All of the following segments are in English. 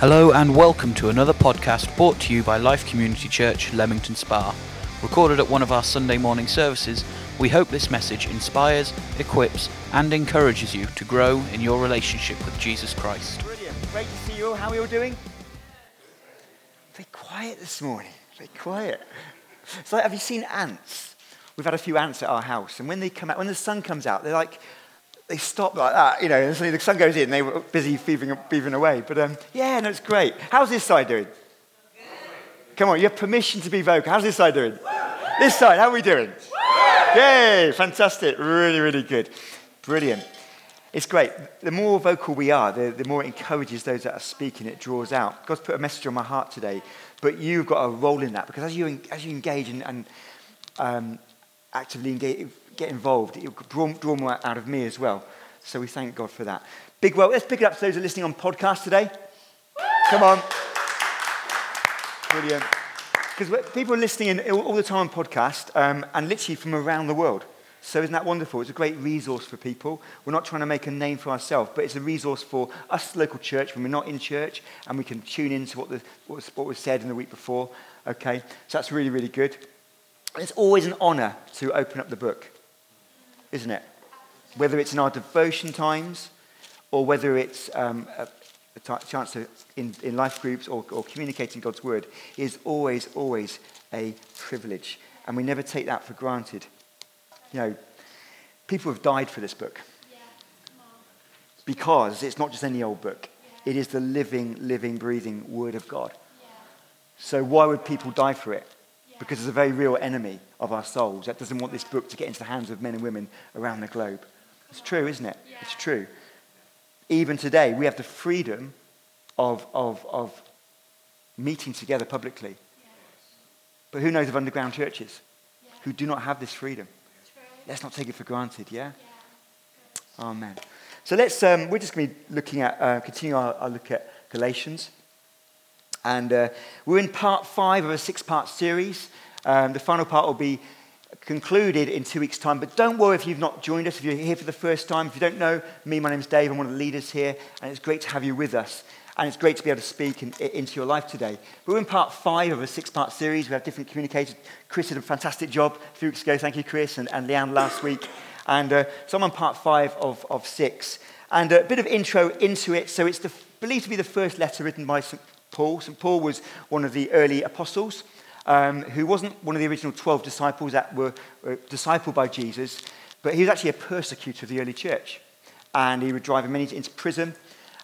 Hello and welcome to another podcast brought to you by Life Community Church, Leamington Spa. Recorded at one of our Sunday morning services, we hope this message inspires, equips, and encourages you to grow in your relationship with Jesus Christ. Brilliant. Great to see you all. How are you all doing? Very quiet this morning. Very quiet. It's like, have you seen ants? We've had a few ants at our house, and when they come out, when the sun comes out, they're like, they stop like that, you know, and suddenly the sun goes in, they were busy beaving, beaving away. But um, yeah, no, it's great. How's this side doing? Come on, you have permission to be vocal. How's this side doing? This side, how are we doing? Yay, fantastic. Really, really good. Brilliant. It's great. The more vocal we are, the, the more it encourages those that are speaking, it draws out. God's put a message on my heart today, but you've got a role in that because as you, as you engage and, and um, actively engage, get involved, it will draw, draw more out of me as well. So we thank God for that. Big well, let's pick it up to those who are listening on podcast today. Come on. Brilliant. Because people are listening in all the time on podcast um, and literally from around the world. So isn't that wonderful? It's a great resource for people. We're not trying to make a name for ourselves, but it's a resource for us, local church, when we're not in church, and we can tune into what, the, what, was, what was said in the week before. Okay, so that's really, really good. It's always an honour to open up the book, isn't it? Whether it's in our devotion times, or whether it's um, a, a t- chance to, in, in life groups or, or communicating God's word, is always, always a privilege. And we never take that for granted. You know, people have died for this book. Because it's not just any old book, it is the living, living, breathing Word of God. So, why would people die for it? Because there's a very real enemy of our souls that doesn't want this book to get into the hands of men and women around the globe. It's true, isn't it? It's true. Even today, we have the freedom of, of, of meeting together publicly. But who knows of underground churches who do not have this freedom? Let's not take it for granted, yeah? yeah. Amen. So let's, um, we're just going to be looking at, uh, continue our, our, look at Galatians. And uh, we're in part five of a six part series. Um, the final part will be concluded in two weeks' time. But don't worry if you've not joined us, if you're here for the first time. If you don't know me, my name's Dave. I'm one of the leaders here. And it's great to have you with us. And it's great to be able to speak in, into your life today. We're in part five of a six part series. We have different communicators. Chris did a fantastic job a few weeks ago. Thank you, Chris, and, and Leanne last week. And uh, so I'm on part five of, of six. And a bit of intro into it. So it's the, believed to be the first letter written by St. Paul. St. Paul was one of the early apostles um, who wasn't one of the original 12 disciples that were, were discipled by Jesus, but he was actually a persecutor of the early church. And he would drive many into prison.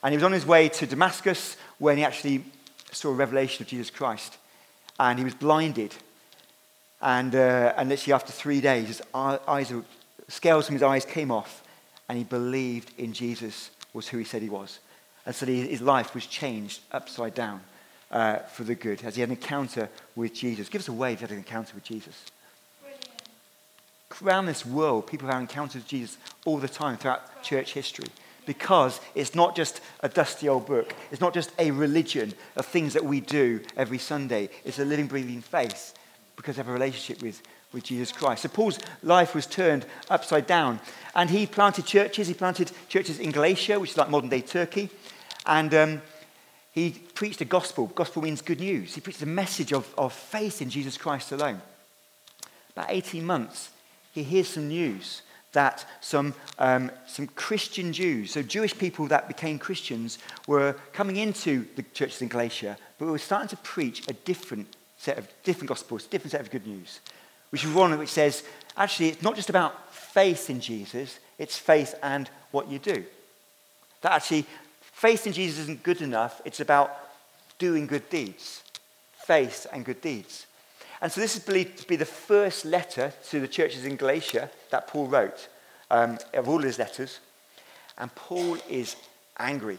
And he was on his way to Damascus when he actually saw a revelation of Jesus Christ. And he was blinded. And, uh, and literally after three days, his eyes, scales from his eyes came off. And he believed in Jesus was who he said he was. And so his life was changed upside down uh, for the good as he had an encounter with Jesus. Give us a wave, he had an encounter with Jesus. Brilliant. Around this world, people have encounters with Jesus all the time throughout church history because it's not just a dusty old book. It's not just a religion of things that we do every Sunday. It's a living, breathing faith because have a relationship with, with Jesus Christ. So Paul's life was turned upside down. And he planted churches. He planted churches in Galatia, which is like modern day Turkey. And um, he preached the gospel. Gospel means good news. He preached the message of, of faith in Jesus Christ alone. About 18 months, he hears some news that some, um, some Christian Jews, so Jewish people that became Christians, were coming into the churches in Galatia, but were starting to preach a different set of different gospels, a different set of good news. Which is one which says, actually, it's not just about faith in Jesus, it's faith and what you do. That actually, faith in Jesus isn't good enough, it's about doing good deeds. Faith and good deeds. And so this is believed to be the first letter to the churches in Galatia that Paul wrote, um, of all his letters. And Paul is angry.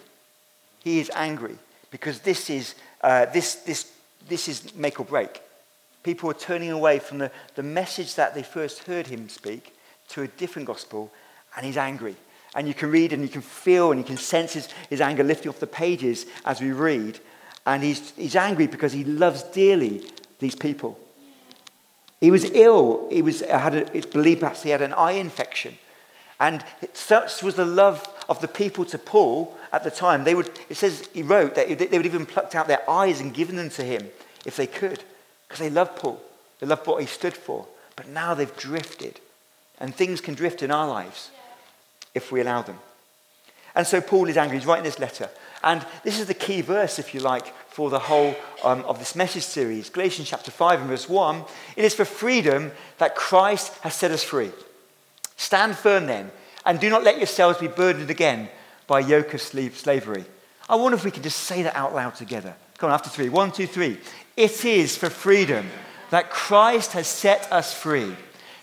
He is angry because this is, uh, this, this, this is make or break. People are turning away from the, the message that they first heard him speak to a different gospel, and he's angry. And you can read and you can feel and you can sense his, his anger lifting off the pages as we read. And he's, he's angry because he loves dearly these people. He was ill. He was, uh, had a, it's believed perhaps he had an eye infection. And such was the love of the people to Paul at the time. They would, it says he wrote that they would even plucked out their eyes and given them to him if they could, because they loved Paul. They loved what he stood for. But now they've drifted. And things can drift in our lives if we allow them. And so Paul is angry. He's writing this letter. And this is the key verse, if you like, for the whole um, of this message series. Galatians chapter 5 and verse 1. It is for freedom that Christ has set us free. Stand firm then, and do not let yourselves be burdened again by yoke of slavery. I wonder if we can just say that out loud together. Come on, after three. One, two, three. It is for freedom that Christ has set us free.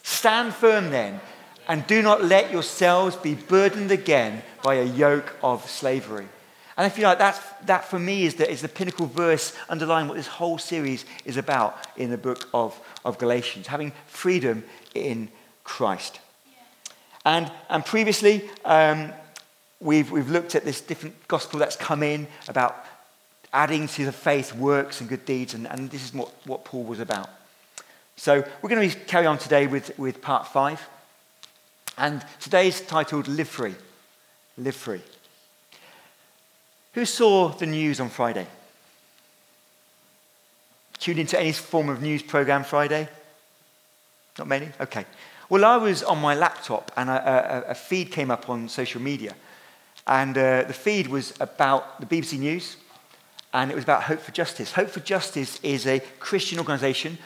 Stand firm then, and do not let yourselves be burdened again by a yoke of slavery. And if you like, that's, that for me is the, is the pinnacle verse underlying what this whole series is about in the book of, of Galatians having freedom in Christ. And, and previously, um, we've, we've looked at this different gospel that's come in about adding to the faith works and good deeds, and, and this is what, what Paul was about. So we're going to carry on today with, with part five. And today's titled Live Free. Live Free. Who saw the news on Friday? Tuned into any form of news program Friday? Not many? Okay. Well, I was on my laptop and a, a, a feed came up on social media. And uh, the feed was about the BBC News and it was about Hope for Justice. Hope for Justice is a Christian organisation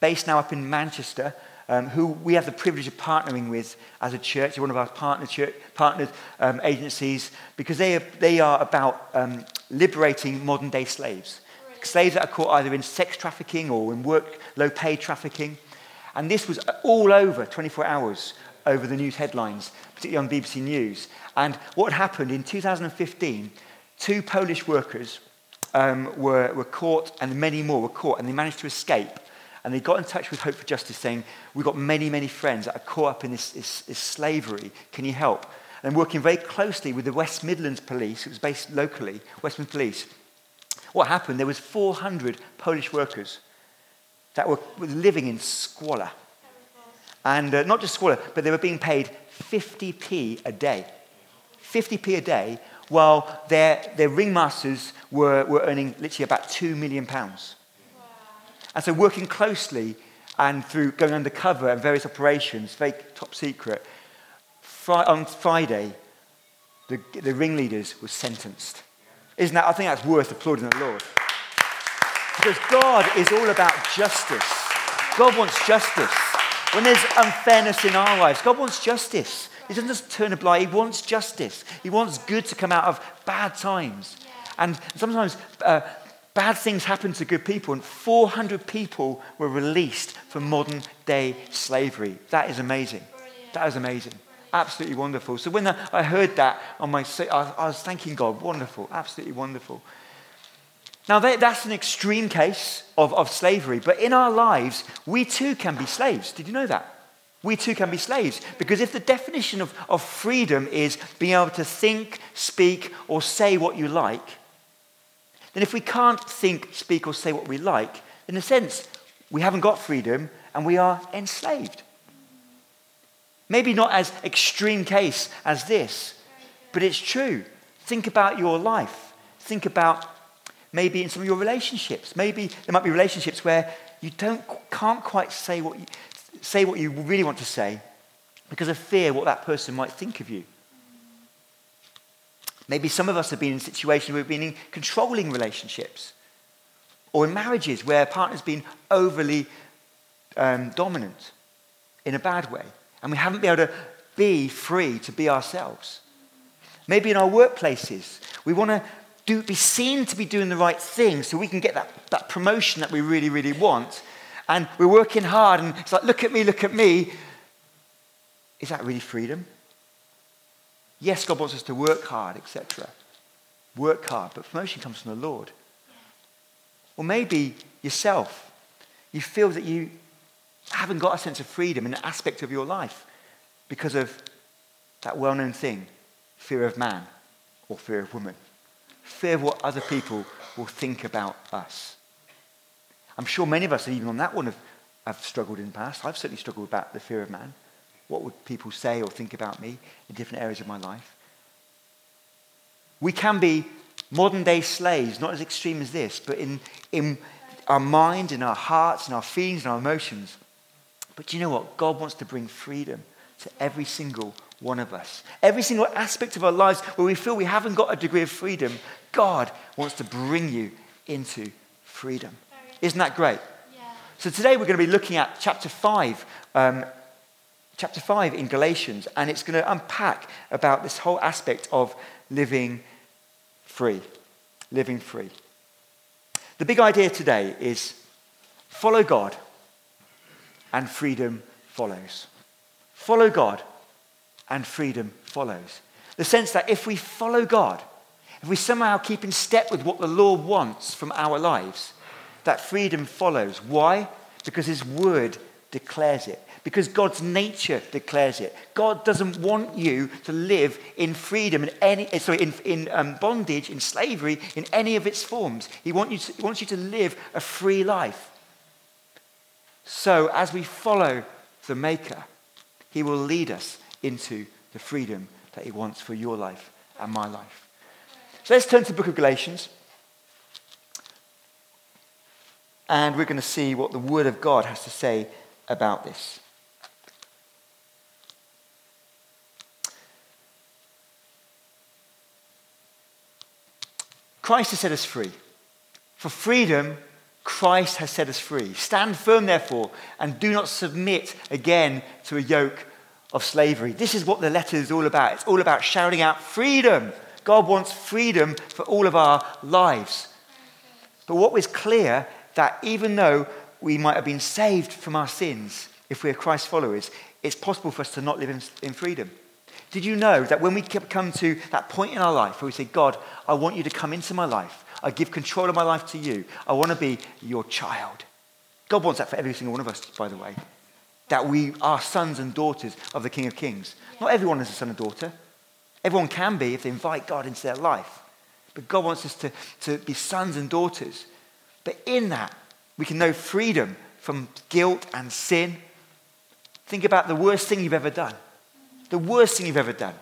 based now up in Manchester um, who we have the privilege of partnering with as a church, They're one of our partner church, um, agencies, because they are, they are about um, liberating modern day slaves. Slaves that are caught either in sex trafficking or in work, low paid trafficking. And this was all over 24 hours over the news headlines, particularly on BBC News. And what happened in 2015, two Polish workers um, were, were caught, and many more were caught, and they managed to escape. And they got in touch with Hope for Justice saying, We've got many, many friends that are caught up in this, this, this slavery. Can you help? And working very closely with the West Midlands Police, it was based locally, West Midlands Police. What happened? There was 400 Polish workers that were living in squalor. And uh, not just squalor, but they were being paid 50p a day. 50p a day, while their, their ringmasters were, were earning literally about £2 million. Wow. And so, working closely and through going undercover and various operations, very top secret, on Friday, the, the ringleaders were sentenced. Isn't that? I think that's worth applauding the Lord. Because God is all about justice. God wants justice. When there's unfairness in our lives, God wants justice. He doesn't just turn a blind, eye, He wants justice. He wants good to come out of bad times. And sometimes uh, bad things happen to good people, and 400 people were released from modern day slavery. That is amazing. That is amazing. Absolutely wonderful. So when I heard that on my, I was thanking God. Wonderful. Absolutely wonderful. Now, that's an extreme case of, of slavery, but in our lives, we too can be slaves. Did you know that? We too can be slaves. Because if the definition of, of freedom is being able to think, speak, or say what you like, then if we can't think, speak, or say what we like, in a sense, we haven't got freedom and we are enslaved. Maybe not as extreme case as this, but it's true. Think about your life. Think about maybe in some of your relationships. Maybe there might be relationships where you don't, can't quite say what you, say what you really want to say because of fear what that person might think of you. Maybe some of us have been in situations where we've been in controlling relationships or in marriages where a partner's been overly um, dominant in a bad way and we haven't been able to be free to be ourselves. Maybe in our workplaces, we want to be seen to be doing the right thing so we can get that, that promotion that we really, really want. And we're working hard, and it's like, look at me, look at me. Is that really freedom? Yes, God wants us to work hard, etc. Work hard, but promotion comes from the Lord. Or maybe yourself, you feel that you haven't got a sense of freedom in an aspect of your life because of that well known thing fear of man or fear of woman fear of what other people will think about us. I'm sure many of us, even on that one, have, have struggled in the past. I've certainly struggled about the fear of man. What would people say or think about me in different areas of my life? We can be modern day slaves, not as extreme as this, but in, in our mind, in our hearts, in our feelings, in our emotions. But you know what? God wants to bring freedom to every single one of us. Every single aspect of our lives where we feel we haven't got a degree of freedom, God wants to bring you into freedom. Isn't that great? Yeah. So today we're going to be looking at chapter 5, um, chapter 5 in Galatians, and it's going to unpack about this whole aspect of living free. Living free. The big idea today is follow God and freedom follows. Follow God and freedom follows. The sense that if we follow God, if we somehow keep in step with what the Lord wants from our lives, that freedom follows. Why? Because His Word declares it. Because God's nature declares it. God doesn't want you to live in freedom, in any, eh, sorry, in, in um, bondage, in slavery, in any of its forms. He, want you to, he wants you to live a free life. So, as we follow the Maker, He will lead us into the freedom that He wants for your life and my life. So, let's turn to the book of Galatians. And we're going to see what the Word of God has to say about this. Christ has set us free. For freedom, Christ has set us free. Stand firm, therefore, and do not submit again to a yoke of slavery. This is what the letter is all about. It's all about shouting out freedom. God wants freedom for all of our lives. But what was clear that even though we might have been saved from our sins, if we're Christ followers, it's possible for us to not live in, in freedom. Did you know that when we come to that point in our life where we say, God, I want you to come into my life, I give control of my life to you, I want to be your child. God wants that for every single one of us, by the way. That we are sons and daughters of the King of Kings. Not everyone is a son and daughter. Everyone can be if they invite God into their life. But God wants us to, to be sons and daughters. But in that, we can know freedom from guilt and sin. Think about the worst thing you've ever done the worst thing you've ever done.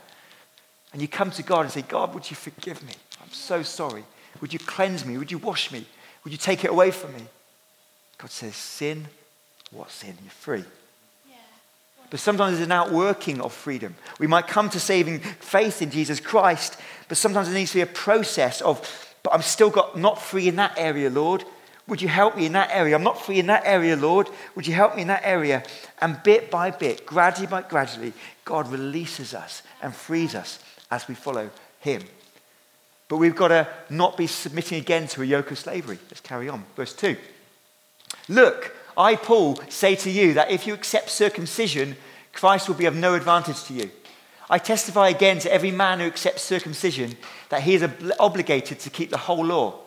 And you come to God and say, God, would you forgive me? I'm so sorry. Would you cleanse me? Would you wash me? Would you take it away from me? God says, Sin? What sin? You're free. But sometimes there's an outworking of freedom. We might come to saving faith in Jesus Christ, but sometimes there needs to be a process of, but I'm still got not free in that area, Lord. Would you help me in that area? I'm not free in that area, Lord. Would you help me in that area? And bit by bit, gradually by gradually, God releases us and frees us as we follow Him. But we've got to not be submitting again to a yoke of slavery. Let's carry on. Verse 2. Look, I, Paul, say to you that if you accept circumcision, Christ will be of no advantage to you. I testify again to every man who accepts circumcision that he is obligated to keep the whole law.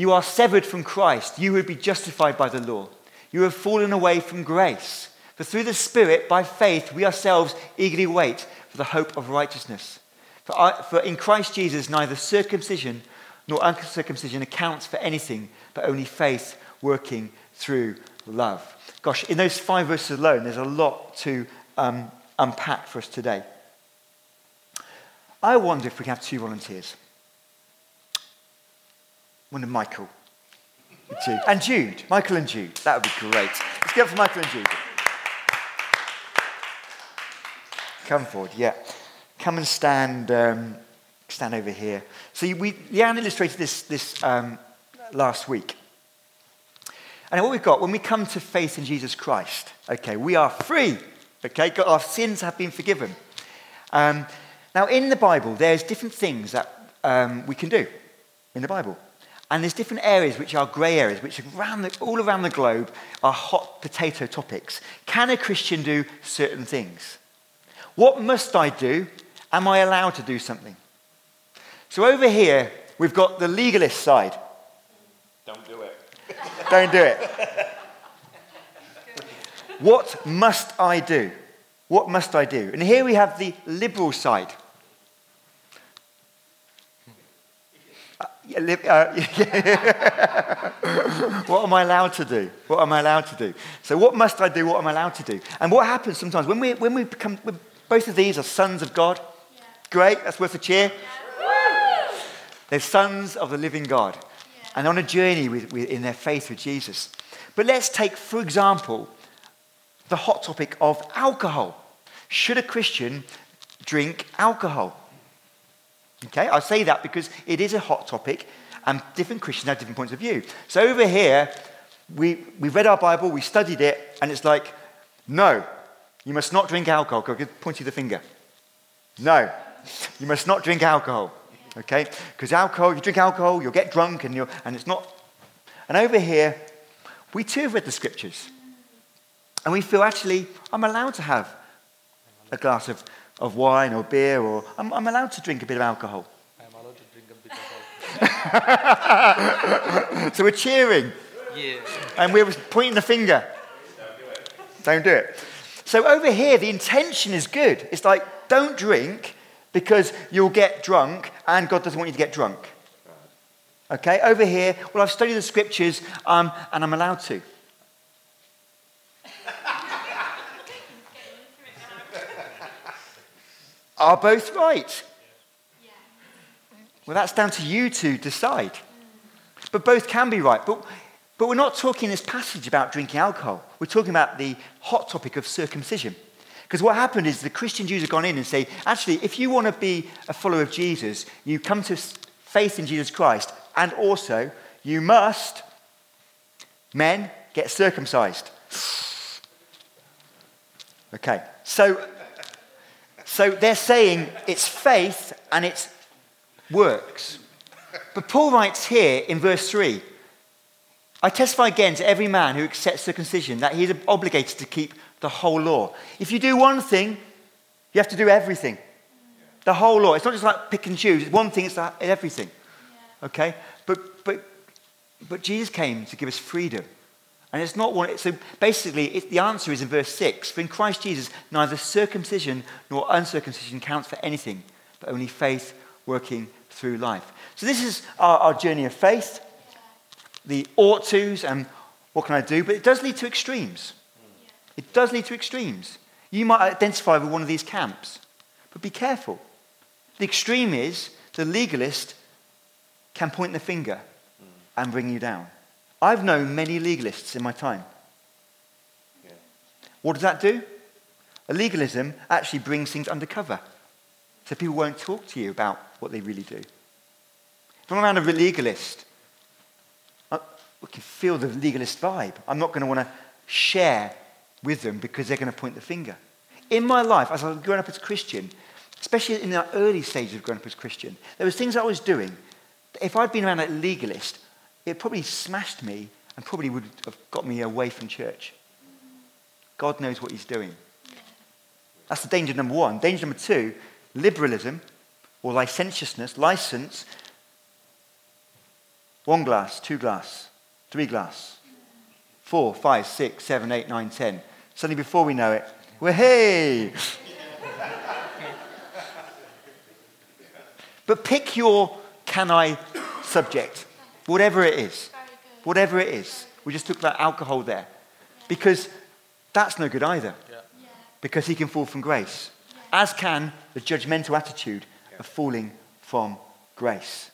You are severed from Christ. You would be justified by the law. You have fallen away from grace. For through the Spirit, by faith, we ourselves eagerly wait for the hope of righteousness. For, I, for in Christ Jesus, neither circumcision nor uncircumcision accounts for anything, but only faith working through love. Gosh, in those five verses alone, there's a lot to um, unpack for us today. I wonder if we can have two volunteers. One of Michael. Jude. And Jude. Michael and Jude. That would be great. Let's get up for Michael and Jude. Come forward, yeah. Come and stand, um, stand over here. So we, Leanne illustrated this, this um, last week. And what we've got, when we come to faith in Jesus Christ, okay, we are free. Okay, our sins have been forgiven. Um, now, in the Bible, there's different things that um, we can do in the Bible. And there's different areas which are grey areas, which around the, all around the globe are hot potato topics. Can a Christian do certain things? What must I do? Am I allowed to do something? So over here, we've got the legalist side. Don't do it. Don't do it. what must I do? What must I do? And here we have the liberal side. Uh, yeah, live- uh, Uh, what am I allowed to do? What am I allowed to do? So, what must I do? What am I allowed to do? And what happens sometimes when we, when we become, when both of these are sons of God. Great, that's worth a cheer. They're sons of the living God and on a journey with, with, in their faith with Jesus. But let's take, for example, the hot topic of alcohol. Should a Christian drink alcohol? Okay, I say that because it is a hot topic and different Christians have different points of view. So over here, we, we read our Bible, we studied it, and it's like, no, you must not drink alcohol. Go point you the finger. No, you must not drink alcohol. Okay? Because alcohol, you drink alcohol, you'll get drunk, and, you're, and it's not. And over here, we too have read the scriptures. And we feel actually, I'm allowed to have a glass of, of wine or beer, or I'm, I'm allowed to drink a bit of alcohol. I'm allowed to drink a bit of alcohol. so we're cheering. Yeah. And we're pointing the finger. Don't do it. So over here, the intention is good. It's like, don't drink because you'll get drunk and God doesn't want you to get drunk. Okay, over here, well, I've studied the scriptures um, and I'm allowed to. Are both right? Well, that's down to you to decide. But both can be right. But, but we're not talking in this passage about drinking alcohol. We're talking about the hot topic of circumcision. Because what happened is the Christian Jews have gone in and say, actually, if you want to be a follower of Jesus, you come to faith in Jesus Christ, and also you must, men, get circumcised. Okay, so, so they're saying it's faith and it's works. But Paul writes here in verse 3 I testify again to every man who accepts circumcision that he is obligated to keep the whole law. If you do one thing, you have to do everything. The whole law. It's not just like pick and choose. It's one thing, it's everything. Okay? But, but, but Jesus came to give us freedom. And it's not one, so basically, it, the answer is in verse 6. For in Christ Jesus, neither circumcision nor uncircumcision counts for anything, but only faith working through life. So this is our, our journey of faith, the ought tos, and what can I do? But it does lead to extremes. It does lead to extremes. You might identify with one of these camps, but be careful. The extreme is the legalist can point the finger and bring you down. I've known many legalists in my time. Yeah. What does that do? A legalism actually brings things undercover. So people won't talk to you about what they really do. If I'm around a legalist, I can feel the legalist vibe. I'm not going to want to share with them because they're going to point the finger. In my life, as I was growing up as a Christian, especially in the early stages of growing up as a Christian, there was things I was doing. If I'd been around a legalist, it probably smashed me and probably would have got me away from church. God knows what he's doing. That's the danger number one. Danger number two, liberalism or licentiousness, license, one glass, two glass, three glass, four, five, six, seven, eight, nine, ten. Suddenly, before we know it, we're hey! but pick your can I subject, whatever it is. Whatever it is. We just took that alcohol there. Because that's no good either. Because he can fall from grace. As can the judgmental attitude of falling from grace.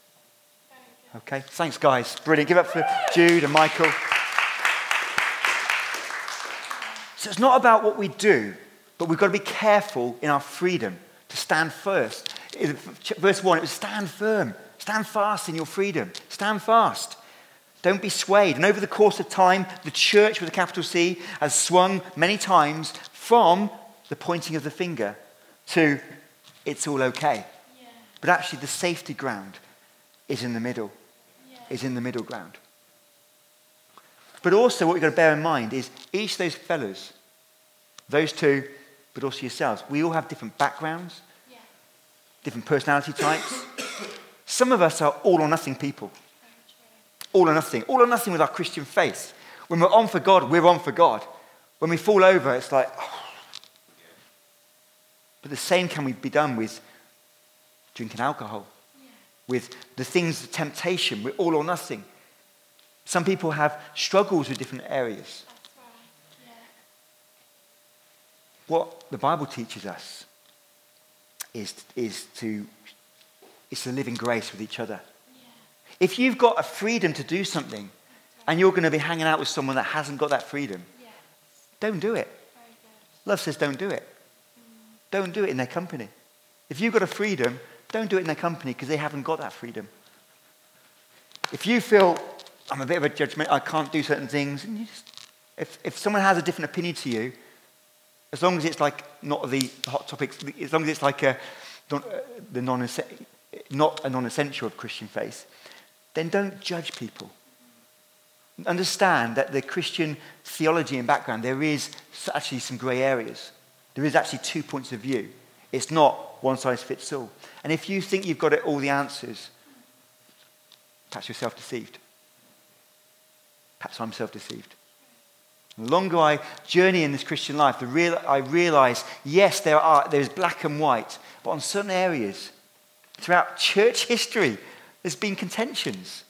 Okay, thanks, guys. Brilliant. Give up for Jude and Michael. So it's not about what we do, but we've got to be careful in our freedom to stand first. Verse 1, it was stand firm. Stand fast in your freedom. Stand fast. Don't be swayed. And over the course of time, the church with a capital C has swung many times from the pointing of the finger to it's all okay. Yeah. But actually, the safety ground is in the middle, yeah. is in the middle ground. But also, what we've got to bear in mind is each of those fellows, those two, but also yourselves, we all have different backgrounds, yeah. different personality types. Some of us are all or nothing people. All or nothing. All or nothing with our Christian faith. When we're on for God, we're on for God. When we fall over, it's like, oh. But the same can we be done with drinking alcohol. with the things, the temptation, with all or nothing. Some people have struggles with different areas. What the Bible teaches us is, is, to, is to live in grace with each other. If you've got a freedom to do something and you're going to be hanging out with someone that hasn't got that freedom, don't do it. Love says don't do it. Don't do it in their company. If you've got a freedom, don't do it in their company because they haven't got that freedom. If you feel, I'm a bit of a judgment, I can't do certain things, and you just, if, if someone has a different opinion to you, as long as it's like not the hot topics, as long as it's like a, not, uh, the non not a non-essential of Christian faith, then don't judge people. Understand that the Christian theology and background, there is actually some grey areas. There is actually two points of view. It's not one size fits all. And if you think you've got it, all the answers, perhaps you're self deceived. Perhaps I'm self deceived. The longer I journey in this Christian life, the real, I realize, yes, there are, there's black and white, but on certain areas, throughout church history, there's been contentions.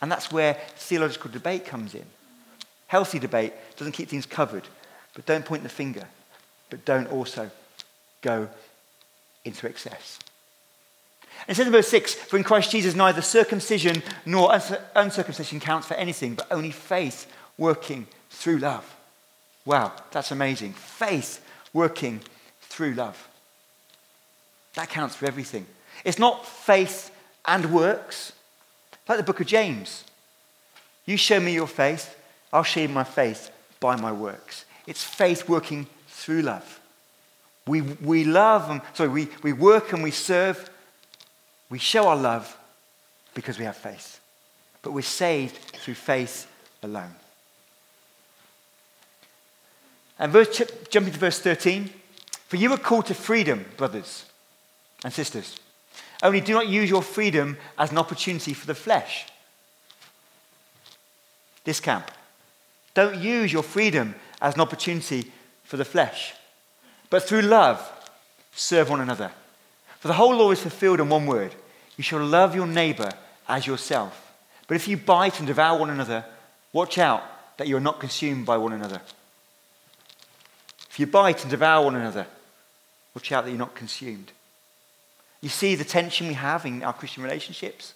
And that's where theological debate comes in. Healthy debate doesn't keep things covered, but don't point the finger, but don't also go into excess. And it says in verse 6 For in Christ Jesus, neither circumcision nor uncircumcision counts for anything, but only faith working through love. Wow, that's amazing. Faith working through love. That counts for everything. It's not faith and works, like the book of James. You show me your faith, I'll show you my faith by my works. It's faith working through love. We, we love and sorry, we, we work and we serve. We show our love because we have faith. But we're saved through faith alone. And verse, jumping to verse 13. For you are called to freedom, brothers and sisters. Only do not use your freedom as an opportunity for the flesh. This camp. Don't use your freedom as an opportunity for the flesh, but through love, serve one another. For the whole law is fulfilled in one word you shall love your neighbor as yourself. But if you bite and devour one another, watch out that you are not consumed by one another. If you bite and devour one another, watch out that you're not consumed. You see the tension we have in our Christian relationships?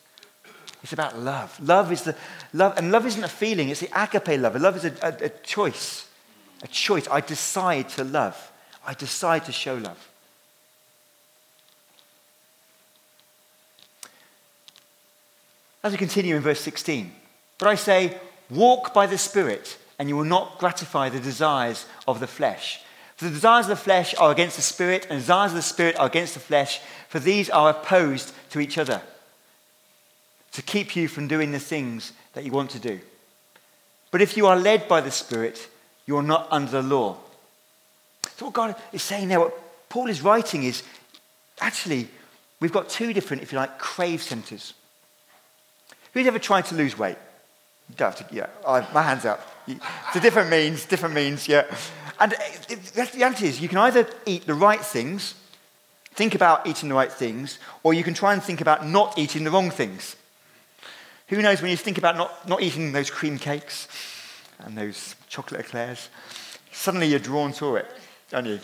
It's about love. Love is the love, and love isn't a feeling, it's the agape love. Love is a, a, a choice. A choice. I decide to love. I decide to show love. As we continue in verse 16, but I say, walk by the Spirit, and you will not gratify the desires of the flesh. The desires of the flesh are against the Spirit, and the desires of the Spirit are against the flesh, for these are opposed to each other to keep you from doing the things that you want to do. But if you are led by the Spirit, you are not under the law. So, what God is saying there, what Paul is writing is actually, we've got two different, if you like, crave centers. Who's ever tried to lose weight? You don't have to, yeah, I, my hand's up. It's a different means, different means, yeah. And uh, the answer is you can either eat the right things think about eating the right things, or you can try and think about not eating the wrong things. Who knows when you think about not, not eating those cream cakes and those chocolate eclairs, suddenly you're drawn to it, don't you?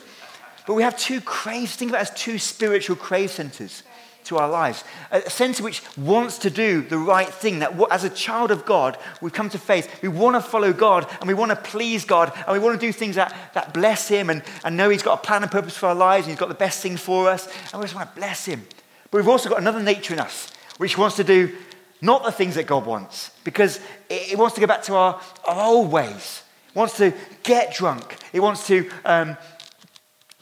But we have two craves. Think about it as two spiritual crave centers to our lives. A sense which wants to do the right thing. That as a child of God, we've come to faith. We want to follow God and we want to please God and we want to do things that, that bless Him and, and know He's got a plan and purpose for our lives and He's got the best thing for us and we just want to bless Him. But we've also got another nature in us which wants to do not the things that God wants because it, it wants to go back to our, our old ways. It wants to get drunk. It wants to um,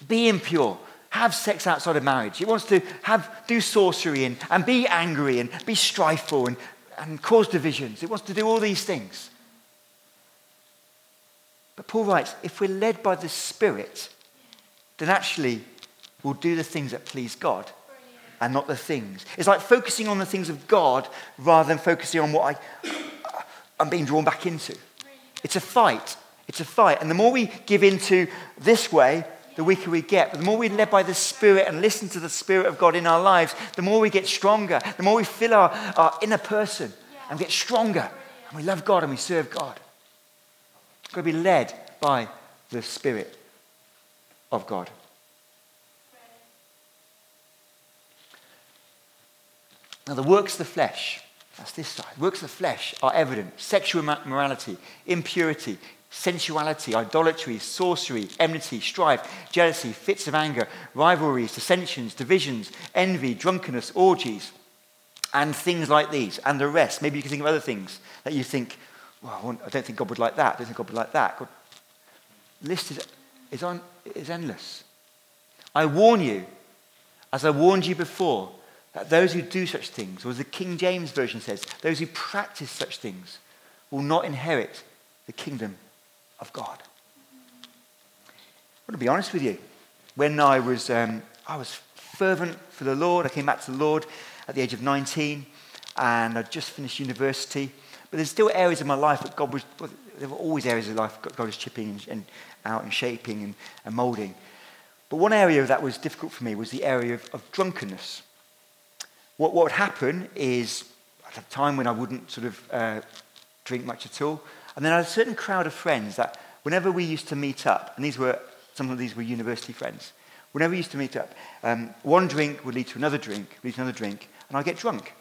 be impure have sex outside of marriage. It wants to have, do sorcery and, and be angry and be strifeful and, and cause divisions. It wants to do all these things. But Paul writes if we're led by the Spirit, then actually we'll do the things that please God and not the things. It's like focusing on the things of God rather than focusing on what I, uh, I'm being drawn back into. It's a fight. It's a fight. And the more we give into this way, the weaker we get. But the more we're led by the Spirit and listen to the Spirit of God in our lives, the more we get stronger, the more we fill our, our inner person and get stronger. And we love God and we serve God. We've got to be led by the Spirit of God. Now, the works of the flesh, that's this side, works of the flesh are evident sexual morality, impurity, sensuality, idolatry, sorcery, enmity, strife, jealousy, fits of anger, rivalries, dissensions, divisions, envy, drunkenness, orgies, and things like these, and the rest. Maybe you can think of other things that you think, well, I don't think God would like that, I don't think God would like that. God, list is, is, on, is endless. I warn you, as I warned you before, that those who do such things, or as the King James Version says, those who practice such things, will not inherit the kingdom of God. Want to be honest with you. When I was, um, I was fervent for the Lord, I came back to the Lord at the age of 19, and I'd just finished university. But there's still areas of my life that God was, there were always areas of life God was chipping and, and out and shaping and, and molding. But one area that was difficult for me was the area of, of drunkenness. What, what would happen is, at a time when I wouldn't sort of uh, drink much at all, and then I had a certain crowd of friends that whenever we used to meet up, and these were, some of these were university friends, whenever we used to meet up, um, one drink would lead to another drink, lead to another drink, and I'd get drunk.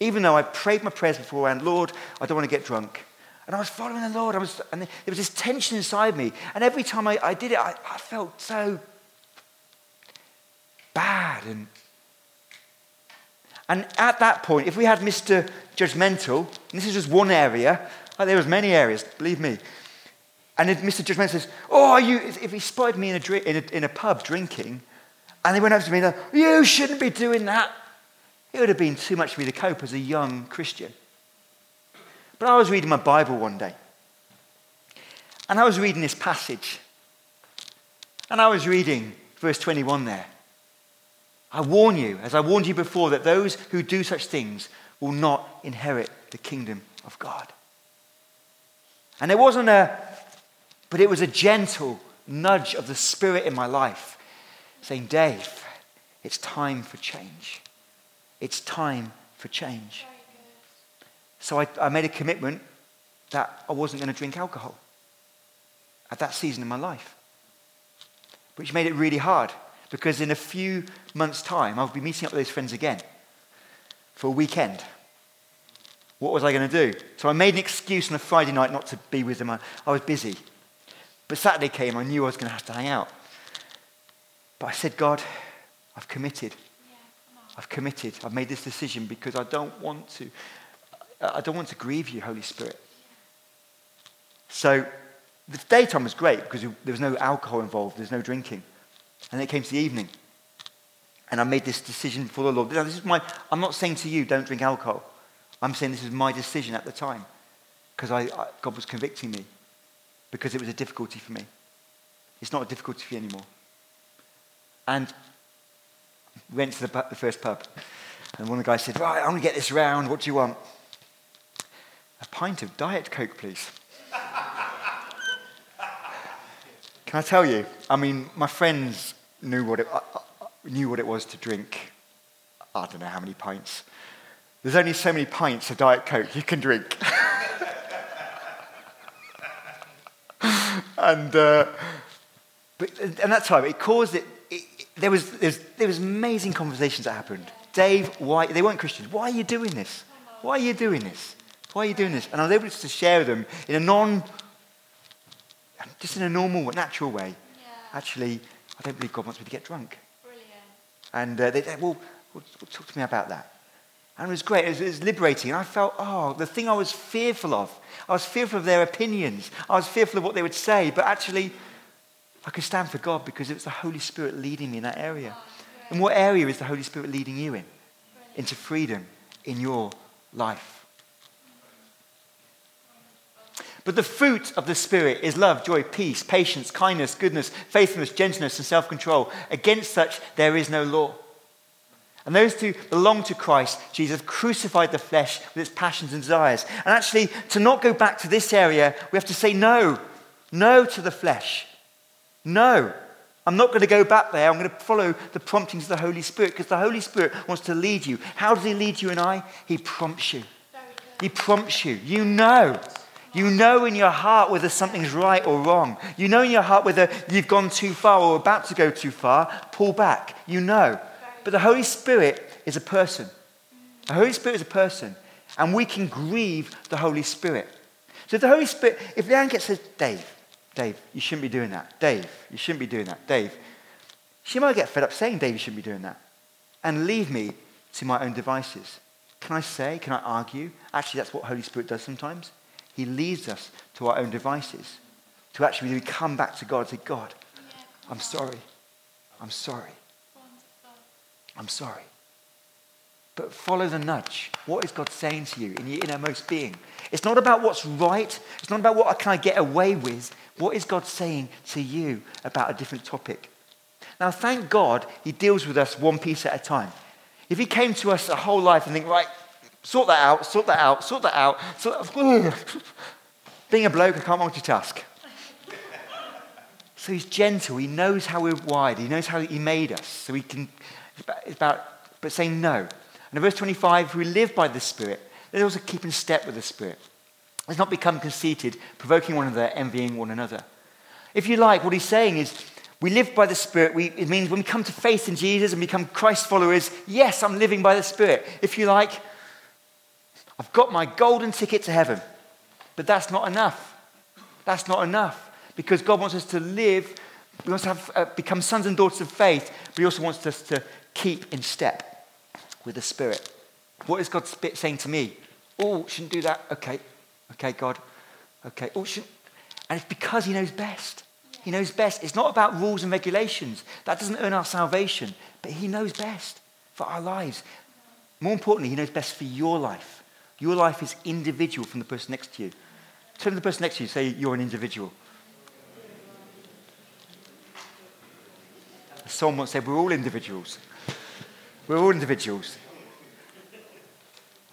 Even though I prayed my prayers beforehand, Lord, I don't want to get drunk. And I was following the Lord. I was, and there was this tension inside me. And every time I, I did it, I, I felt so bad. And, and at that point, if we had Mr. Judgmental, and this is just one area, like there was many areas, believe me. And Mr. Judgmental says, oh, you, if he spotted me in a, in, a, in a pub drinking, and they went up to me and said, you shouldn't be doing that. It would have been too much for me to cope as a young Christian. But I was reading my Bible one day. And I was reading this passage. And I was reading verse 21 there. I warn you, as I warned you before, that those who do such things will not inherit the kingdom of God. And it wasn't a, but it was a gentle nudge of the Spirit in my life saying, Dave, it's time for change. It's time for change. So I, I made a commitment that I wasn't going to drink alcohol at that season in my life, which made it really hard because in a few months' time, I'll be meeting up with those friends again for a weekend. What was I going to do? So I made an excuse on a Friday night not to be with them. I, I was busy. But Saturday came, I knew I was going to have to hang out. But I said, God, I've committed. I've committed. I've made this decision because I don't want to. I don't want to grieve you, Holy Spirit. So the daytime was great because there was no alcohol involved, there's no drinking. And then it came to the evening. And I made this decision for the Lord. Now, this is my, I'm not saying to you, don't drink alcohol. I'm saying this was my decision at the time because I, I, God was convicting me because it was a difficulty for me. It's not a difficulty for you anymore. And we went to the, the first pub. And one of the guys said, Right, I'm going to get this round. What do you want? A pint of Diet Coke, please. Can I tell you? I mean, my friends knew what it, uh, uh, knew what it was to drink. I don't know how many pints. There's only so many pints of Diet Coke you can drink. and, uh, but, and that time, it caused it, there was, there was, there was amazing conversations that happened. Dave, why, they weren't Christians. Why are you doing this? Why are you doing this? Why are you doing this? And I was able to share with them in a non, just in a normal, natural way. Yeah. Actually, I don't believe God wants me to get drunk. Brilliant. And uh, they said, well, well, talk to me about that. And it was great. It was, it was, liberating. And I felt, oh, the thing I was fearful of. I was fearful of their opinions. I was fearful of what they would say. But actually, I could stand for God because it was the Holy Spirit leading me in that area. And what area is the Holy Spirit leading you in? Into freedom in your life. But the fruit of the Spirit is love, joy, peace, patience, kindness, goodness, faithfulness, gentleness, and self control. Against such there is no law. And those who belong to Christ, Jesus crucified the flesh with its passions and desires. And actually, to not go back to this area, we have to say no. No to the flesh. No. I'm not going to go back there. I'm going to follow the promptings of the Holy Spirit because the Holy Spirit wants to lead you. How does He lead you and I? He prompts you. He prompts you. You know. You know in your heart whether something's right or wrong. You know in your heart whether you've gone too far or about to go too far. Pull back. You know. But the Holy Spirit is a person. The Holy Spirit is a person. And we can grieve the Holy Spirit. So if the Holy Spirit, if Leanne gets says, Dave, Dave, you shouldn't be doing that. Dave, you shouldn't be doing that. Dave, she might get fed up saying, Dave, you shouldn't be doing that. And leave me to my own devices. Can I say, can I argue? Actually, that's what Holy Spirit does sometimes. He leads us to our own devices. To actually come back to God and say, God, I'm sorry. I'm sorry. I'm sorry. But follow the nudge. What is God saying to you in your innermost being? It's not about what's right. It's not about what I can I get away with. What is God saying to you about a different topic? Now, thank God he deals with us one piece at a time. If he came to us a whole life and think, right, sort that out, sort that out, sort that out, sort that, being a bloke, I can't multitask. so he's gentle. He knows how we're wired. He knows how he made us. So he can, it's about, but saying no. And in verse 25, if we live by the Spirit, let us also keep in step with the Spirit. Let's not become conceited, provoking one another, envying one another. If you like, what he's saying is, we live by the Spirit. We, it means when we come to faith in Jesus and become Christ followers, yes, I'm living by the Spirit. If you like, I've got my golden ticket to heaven. But that's not enough. That's not enough. Because God wants us to live, He wants to have, uh, become sons and daughters of faith, but He also wants us to keep in step with the Spirit. What is God saying to me? Oh, shouldn't do that. Okay, Okay, God. Okay. Oh, and it's because He knows best. He knows best. It's not about rules and regulations. That doesn't earn our salvation. But He knows best for our lives. More importantly, He knows best for your life. Your life is individual from the person next to you. Turn to the person next to you say, You're an individual. Someone said, We're all individuals. We're all individuals.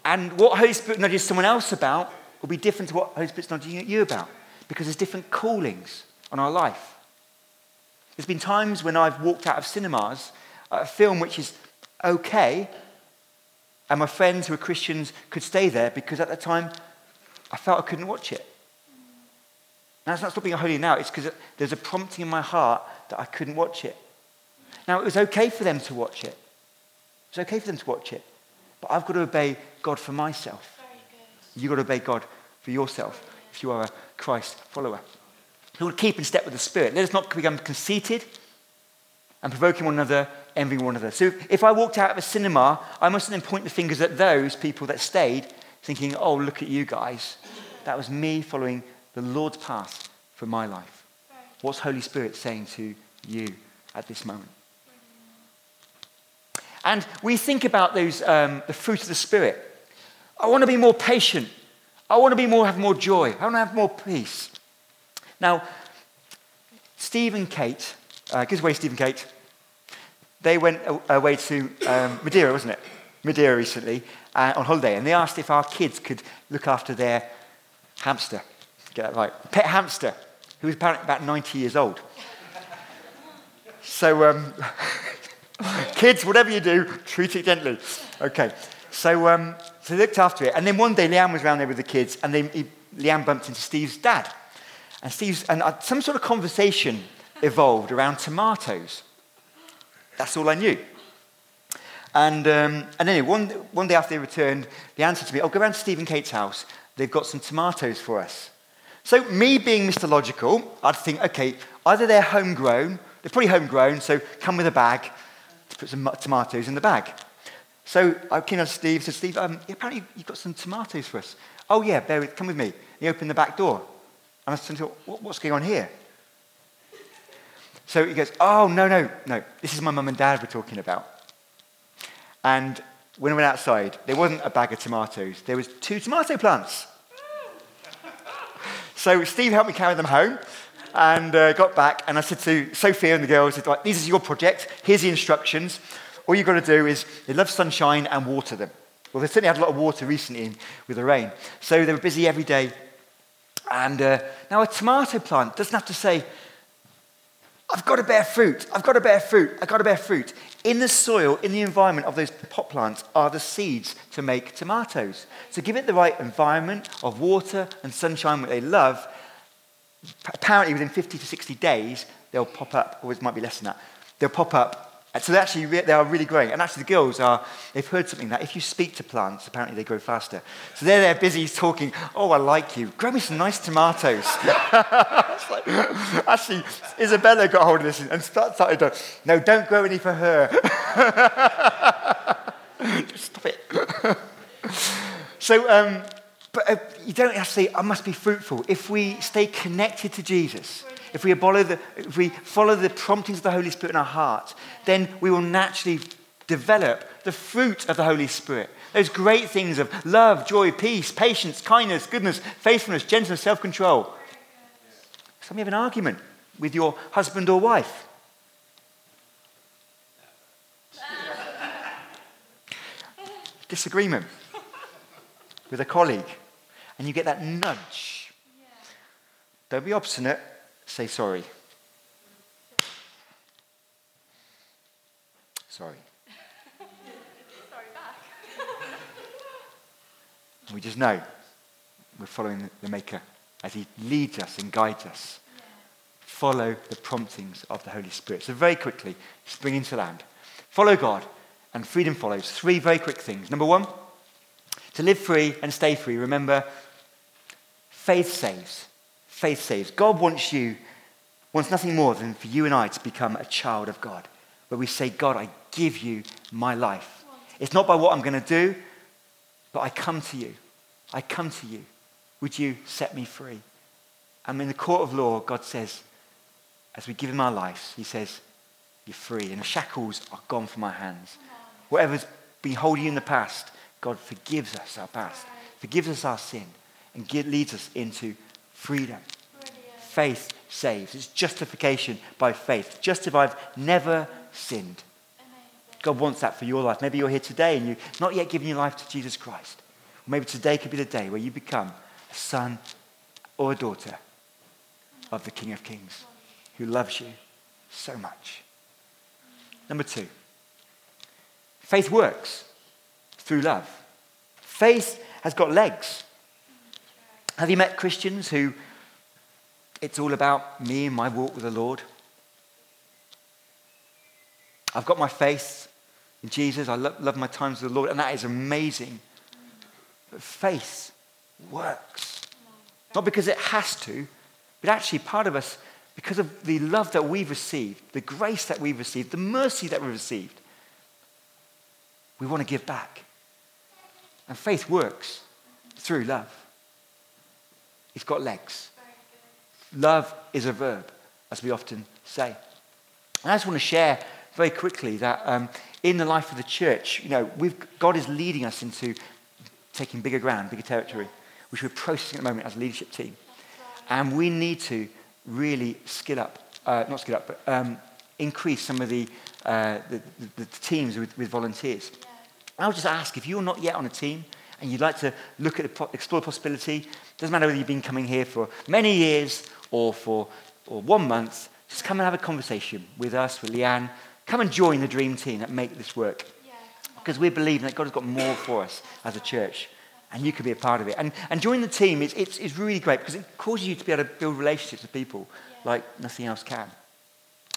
And what Holy Spirit nudges someone else about will be different to what Holy Spirit's nudging you about because there's different callings on our life. There's been times when I've walked out of cinemas, a film which is okay, and my friends who are Christians could stay there because at the time I felt I couldn't watch it. Now, it's not stopping holy now, it's because there's a prompting in my heart that I couldn't watch it. Now, it was okay for them to watch it. It's okay for them to watch it. But I've got to obey God for myself. You've got to obey God for yourself if you are a Christ follower. We will keep in step with the Spirit. Let us not become conceited and provoking one another, envying one another. So if I walked out of a cinema, I mustn't then point the fingers at those people that stayed, thinking, oh, look at you guys. That was me following the Lord's path for my life. What's Holy Spirit saying to you at this moment? And we think about those, um, the fruit of the Spirit. I want to be more patient. I want to be more, have more joy. I want to have more peace. Now, Steve and Kate, uh, give away Steve and Kate, they went away to um, Madeira, wasn't it? Madeira recently uh, on holiday, and they asked if our kids could look after their hamster. Get that right. Pet hamster, who was apparently about 90 years old. So, um, kids, whatever you do, treat it gently. Okay. So, um, so they looked after it. And then one day, Liam was around there with the kids, and they, he, Leanne bumped into Steve's dad. And, Steve's, and uh, some sort of conversation evolved around tomatoes. That's all I knew. And, um, and anyway, one, one day after they returned, the answer to me, oh, go around to Steve and Kate's house. They've got some tomatoes for us. So, me being Mr. Logical, I'd think, okay, either they're homegrown, they're probably homegrown, so come with a bag put some tomatoes in the bag. So I came up to Steve, said, Steve, um, apparently you've got some tomatoes for us. Oh, yeah, bear with, come with me. He opened the back door. And I said, what, what's going on here? So he goes, oh, no, no, no. This is my mum and dad we're talking about. And when we went outside, there wasn't a bag of tomatoes. There was two tomato plants. so Steve helped me carry them home and uh, got back. And I said to Sophia and the girls, said, right, this is your project. Here's the instructions. All you've got to do is they love sunshine and water them. Well, they certainly had a lot of water recently with the rain. So they were busy every day. And uh, now a tomato plant doesn't have to say, I've got to bear fruit. I've got to bear fruit. I've got to bear fruit. In the soil, in the environment of those pot plants are the seeds to make tomatoes. So give it the right environment of water and sunshine, what they love. Apparently, within 50 to 60 days, they'll pop up, or it might be less than that. They'll pop up so they actually re- they are really growing. And actually, the girls are, they've heard something that if you speak to plants, apparently they grow faster. So they're there busy talking, oh, I like you. Grow me some nice tomatoes. actually, Isabella got hold of this and started to, no, don't grow any for her. Stop it. so, um, but uh, you don't have to say, I must be fruitful. If we stay connected to Jesus, if we, the, if we follow the promptings of the Holy Spirit in our heart, then we will naturally develop the fruit of the Holy Spirit. Those great things of love, joy, peace, patience, kindness, goodness, faithfulness, gentleness, self control. Some of you have an argument with your husband or wife. Disagreement with a colleague, and you get that nudge. Don't be obstinate, Say sorry. Sorry. sorry back. we just know we're following the Maker as He leads us and guides us. Yeah. Follow the promptings of the Holy Spirit. So, very quickly, spring into land. Follow God, and freedom follows. Three very quick things. Number one, to live free and stay free, remember, faith saves faith saves. God wants you, wants nothing more than for you and I to become a child of God, where we say, God, I give you my life. It's not by what I'm going to do, but I come to you. I come to you. Would you set me free? And in the court of law, God says, as we give him our lives, he says, You're free. And the shackles are gone from our hands. Whatever's been holding you in the past, God forgives us our past, forgives us our sin, and leads us into freedom. Faith saves. It's justification by faith. Just if I've never sinned. God wants that for your life. Maybe you're here today and you've not yet given your life to Jesus Christ. Maybe today could be the day where you become a son or a daughter of the King of Kings who loves you so much. Number two, faith works through love. Faith has got legs. Have you met Christians who it's all about me and my walk with the Lord? I've got my faith in Jesus. I love, love my times with the Lord, and that is amazing. But faith works. Not because it has to, but actually part of us, because of the love that we've received, the grace that we've received, the mercy that we've received, we want to give back. And faith works through love. It's got legs. Love is a verb, as we often say. And I just want to share very quickly that um, in the life of the church, you know, God is leading us into taking bigger ground, bigger territory, which we're processing at the moment as a leadership team. And we need to really skill up, uh, not skill up, but um, increase some of the, uh, the, the, the, teams with, with volunteers. I would just ask if you're not yet on a team, and you'd like to look at the, explore the possibility, doesn't matter whether you've been coming here for many years or for or one month, just come and have a conversation with us, with Leanne. Come and join the dream team that make this work. Because we believe that God has got more for us as a church. And you can be a part of it. And, and joining the team is it's, it's really great because it causes you to be able to build relationships with people yeah. like nothing else can.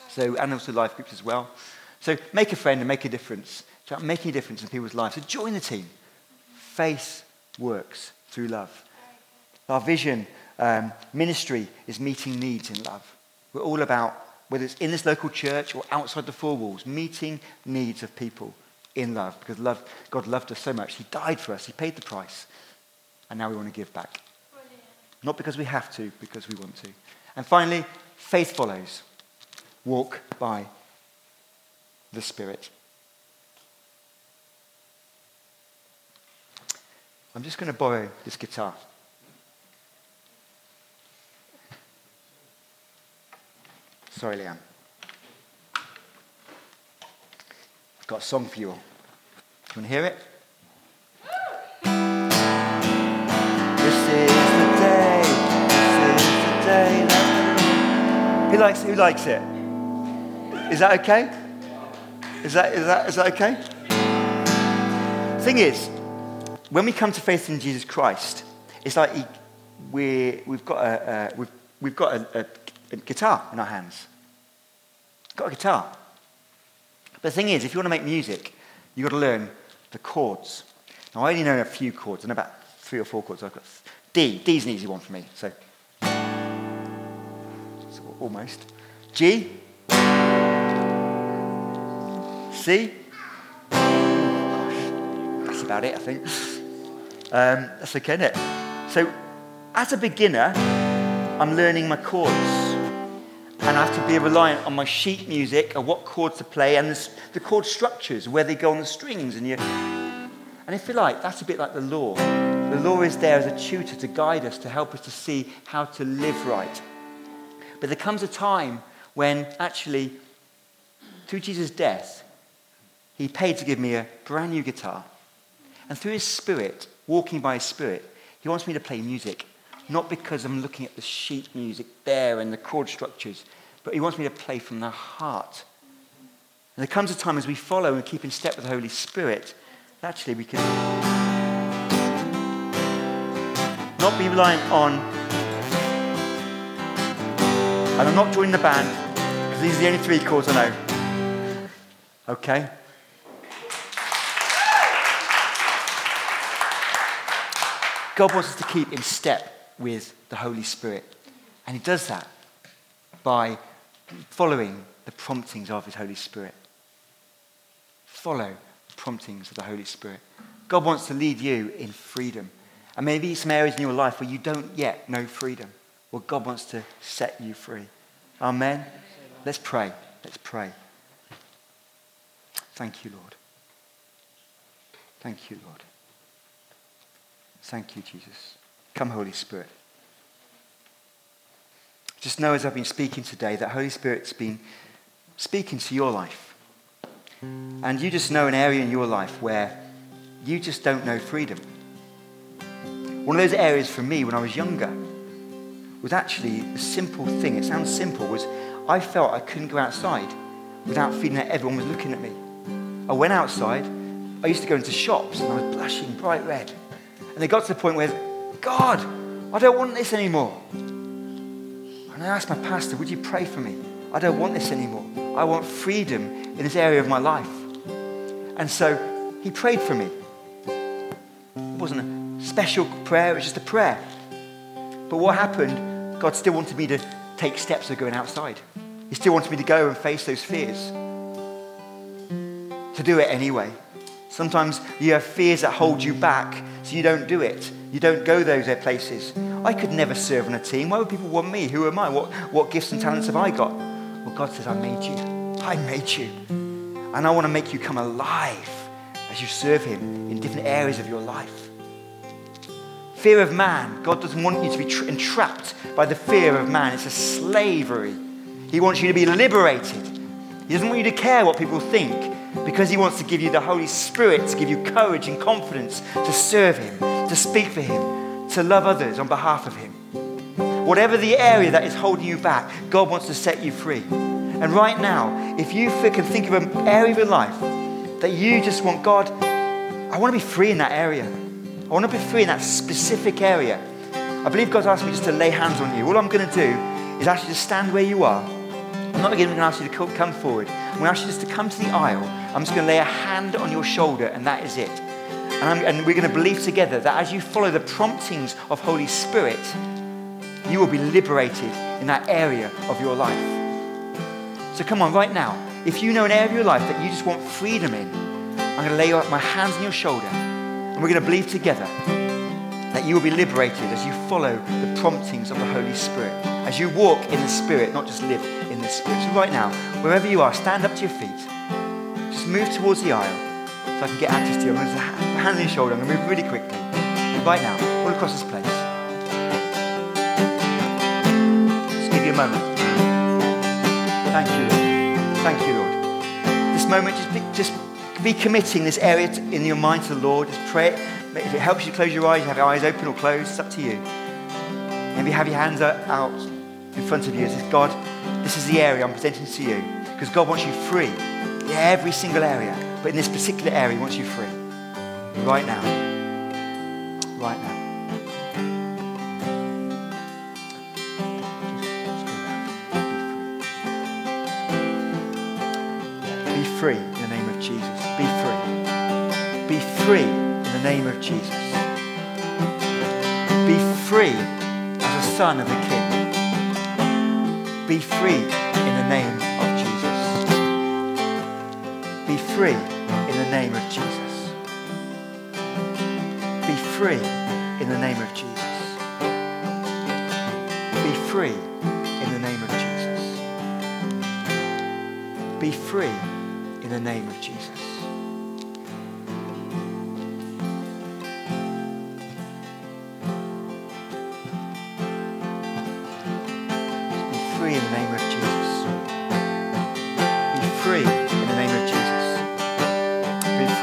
So, and also life groups as well. So make a friend and make a difference. Start making a difference in people's lives. So join the team. Faith works through love. Our vision um, ministry is meeting needs in love. We're all about, whether it's in this local church or outside the four walls, meeting needs of people in love because love, God loved us so much. He died for us, He paid the price, and now we want to give back. Brilliant. Not because we have to, because we want to. And finally, faith follows. Walk by the Spirit. I'm just going to borrow this guitar. Sorry, Liam. I've got a song for you all. You want to hear it? This is the day. This is the day. Who likes, it? who likes it? Is that okay? Is that, is that, is that okay? Thing is, when we come to faith in Jesus Christ, it's like he, we we've got, a, a, we've, we've got a, a, a guitar in our hands. Got a guitar. But the thing is, if you want to make music, you've got to learn the chords. Now, I only know a few chords. I know about three or four chords. I've got D. D's an easy one for me. So, so almost. G. C. That's about it, I think. Um, that's okay, it? So, as a beginner, I'm learning my chords. And I have to be reliant on my sheet music of what chords to play and the, the chord structures, where they go on the strings. And, you, and if you like, that's a bit like the law. The law is there as a tutor to guide us, to help us to see how to live right. But there comes a time when actually, through Jesus' death, he paid to give me a brand new guitar. And through his spirit, walking by his spirit, he wants me to play music. Not because I'm looking at the sheet music there and the chord structures, but he wants me to play from the heart. And there comes a time as we follow and keep in step with the Holy Spirit, actually we can not be reliant on, and I'm not joining the band, because these are the only three chords I know. Okay? God wants us to keep in step with the Holy Spirit. And He does that by following the promptings of His Holy Spirit. Follow the promptings of the Holy Spirit. God wants to lead you in freedom. And maybe some areas in your life where you don't yet know freedom. Well, God wants to set you free. Amen. Let's pray. Let's pray. Thank you, Lord. Thank you, Lord. Thank you, Jesus. Come, Holy Spirit. Just know as I've been speaking today that Holy Spirit's been speaking to your life. And you just know an area in your life where you just don't know freedom. One of those areas for me when I was younger was actually a simple thing. It sounds simple, was I felt I couldn't go outside without feeling that everyone was looking at me. I went outside. I used to go into shops and I was blushing bright red. And they got to the point where, God, I don't want this anymore. And I asked my pastor, Would you pray for me? I don't want this anymore. I want freedom in this area of my life. And so he prayed for me. It wasn't a special prayer, it was just a prayer. But what happened, God still wanted me to take steps of going outside. He still wanted me to go and face those fears. To do it anyway. Sometimes you have fears that hold you back, so you don't do it. You don't go those places. I could never serve on a team. Why would people want me? Who am I? What, what gifts and talents have I got? Well, God says, I made you. I made you. And I want to make you come alive as you serve Him in different areas of your life. Fear of man. God doesn't want you to be tra- entrapped by the fear of man. It's a slavery. He wants you to be liberated. He doesn't want you to care what people think because He wants to give you the Holy Spirit to give you courage and confidence to serve Him, to speak for Him, to love others on behalf of Him. Whatever the area that is holding you back, God wants to set you free. And right now, if you can think of an area of your life that you just want God, I want to be free in that area. I want to be free in that specific area. I believe God's asked me just to lay hands on you. All I'm going to do is you to stand where you are. I'm not even going to ask you to come forward. Going ask you just to come to the aisle. I'm just going to lay a hand on your shoulder, and that is it. And, and, we're going to believe together that as you follow the promptings of Holy Spirit, you will be liberated in that area of your life. So come on, right now, if you know an area of your life that you just want freedom in, I'm going to lay my hands on your shoulder, and we're going to believe together that you will be liberated as you follow the promptings of the Holy Spirit, as you walk in the Spirit, not just live the Spirit. Right now, wherever you are, stand up to your feet. Just move towards the aisle so I can get access to you. I'm going to hand on your shoulder. I'm going to move really quickly. Right now, all across this place. Just give you a moment. Thank you, Lord. Thank you, Lord. This moment, just be, just be committing this area to, in your mind to the Lord. Just pray it. If it helps you close your eyes, you have your eyes open or closed, it's up to you. Maybe have your hands out in front of you. Says, God, this is the area I'm presenting to you. Because God wants you free in every single area. But in this particular area, He wants you free. Right now. Right now. Be free in the name of Jesus. Be free. Be free in the name of Jesus. Be free as a son of the King. Be free in the name of Jesus. Be free in the name of Jesus. Be free in the name of Jesus. Be free in the name of Jesus. Be free in the name of Jesus.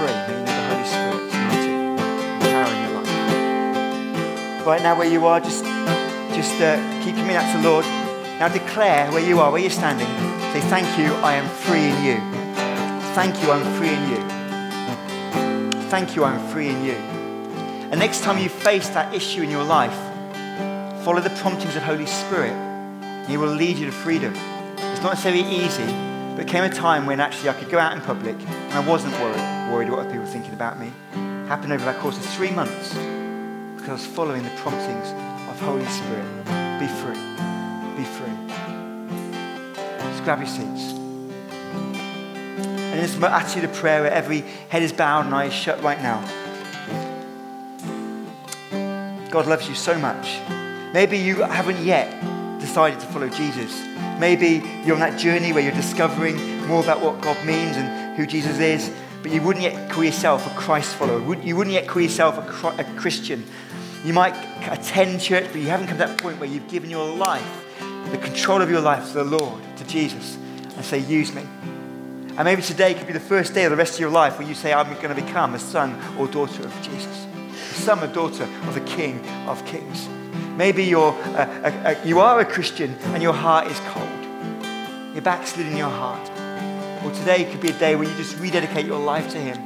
Be free in the Holy Spirit tonight, empowering your life. Right now, where you are, just, just uh, keep coming out to the Lord. Now declare where you are, where you're standing. Say, "Thank you, I am free in you." Thank you, I'm free in you. Thank you, I'm free in you. And next time you face that issue in your life, follow the promptings of Holy Spirit. He will lead you to freedom. It's not necessarily easy, but came a time when actually I could go out in public and I wasn't worried, worried what other people thinking about me. Happened over the course of three months because I was following the promptings of Holy Spirit. Be free. Be free. Just grab your seats. And in this attitude of prayer where every head is bowed and eyes shut right now. God loves you so much. Maybe you haven't yet decided to follow Jesus. Maybe you're on that journey where you're discovering more about what God means and who Jesus is, but you wouldn't yet call yourself a Christ follower. You wouldn't yet call yourself a, Christian. You might attend church, but you haven't come to that point where you've given your life, the control of your life to the Lord, to Jesus, and say, Use me. And maybe today could be the first day of the rest of your life where you say, I'm going to become a son or daughter of Jesus, a son or daughter of the King of Kings. Maybe you're a, a, a, you are a Christian and your heart is cold. You're backsliding your heart. Or today could be a day where you just rededicate your life to Him.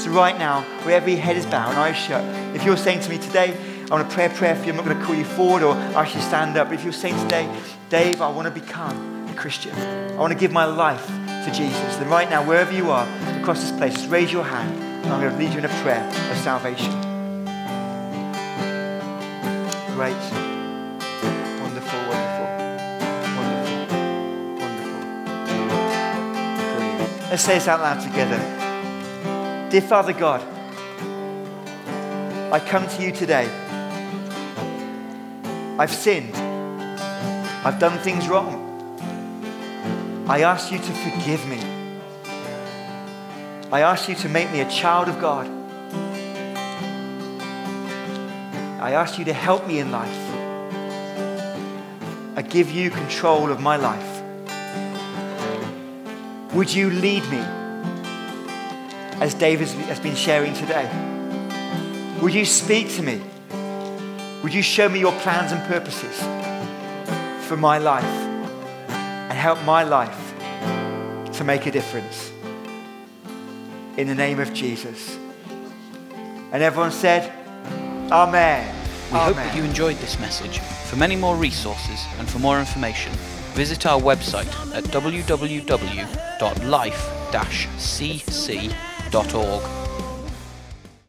So, right now, where every head is bowed and eyes shut, if you're saying to me today, I want to pray a prayer for you, I'm not going to call you forward or ask you to stand up. But if you're saying today, Dave, I want to become a Christian, I want to give my life to Jesus, then right now, wherever you are across this place, just raise your hand and I'm going to lead you in a prayer of salvation. Great. Let's say this out loud together. Dear Father God, I come to you today. I've sinned. I've done things wrong. I ask you to forgive me. I ask you to make me a child of God. I ask you to help me in life. I give you control of my life. Would you lead me as David has been sharing today? Would you speak to me? Would you show me your plans and purposes for my life and help my life to make a difference? In the name of Jesus. And everyone said, Amen. We hope that you enjoyed this message. For many more resources and for more information, visit our website at www.life-cc.org